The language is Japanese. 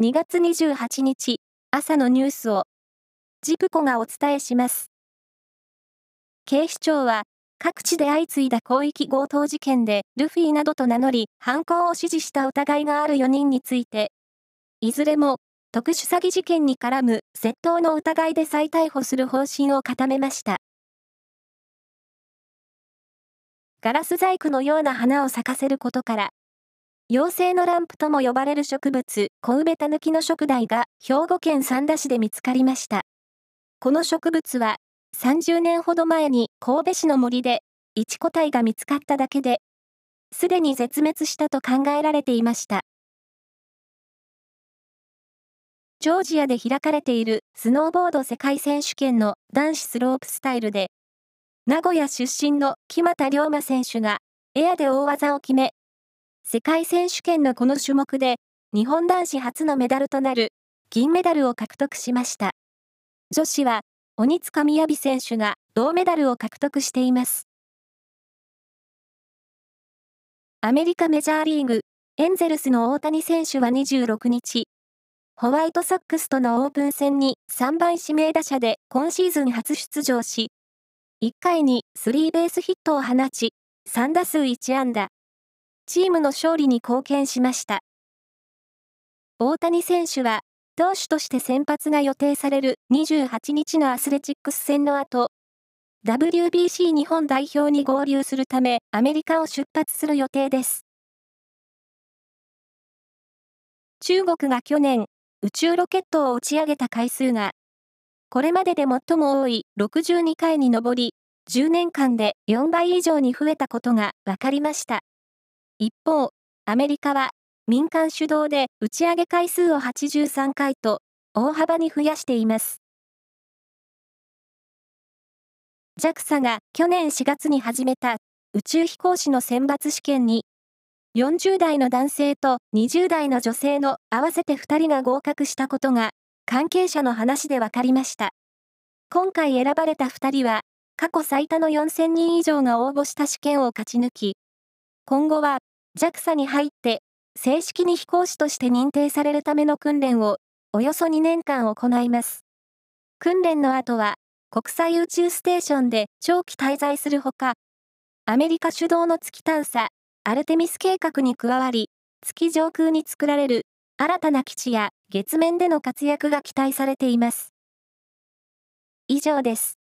2月28日朝のニュースをジプコがお伝えします。警視庁は各地で相次いだ広域強盗事件でルフィなどと名乗り犯行を指示した疑いがある4人についていずれも特殊詐欺事件に絡む窃盗の疑いで再逮捕する方針を固めました。ガラス細工のような花を咲かせることから、妖精のランプとも呼ばれる植物、コウベタヌキの食台が兵庫県三田市で見つかりました。この植物は30年ほど前に神戸市の森で一個体が見つかっただけで、すでに絶滅したと考えられていました。ジョージアで開かれているスノーボード世界選手権の男子スロープスタイルで、名古屋出身の木俣龍馬選手がエアで大技を決め、世界選手権のこの種目で、日本男子初のメダルとなる銀メダルを獲得しました。女子は、鬼塚雅選手が銅メダルを獲得しています。アメリカメジャーリーグ、エンゼルスの大谷選手は26日、ホワイトソックスとのオープン戦に3番指名打者で今シーズン初出場し、1回にスリーベースヒットを放ち、3打数1安打。チームの勝利に貢献しました。大谷選手は、投手として先発が予定される28日のアスレチックス戦の後、WBC 日本代表に合流するためアメリカを出発する予定です。中国が去年、宇宙ロケットを打ち上げた回数が、これまでで最も多い62回に上り、10年間で4倍以上に増えたことが分かりました。一方、アメリカは民間主導で打ち上げ回数を83回と大幅に増やしています。JAXA が去年4月に始めた宇宙飛行士の選抜試験に40代の男性と20代の女性の合わせて2人が合格したことが関係者の話で分かりました。今回選ばれた2人は過去最多の4000人以上が応募した試験を勝ち抜き、今後は JAXA に入って正式に飛行士として認定されるための訓練をおよそ2年間行います。訓練の後は国際宇宙ステーションで長期滞在するほか、アメリカ主導の月探査、アルテミス計画に加わり、月上空に作られる新たな基地や月面での活躍が期待されています。以上です。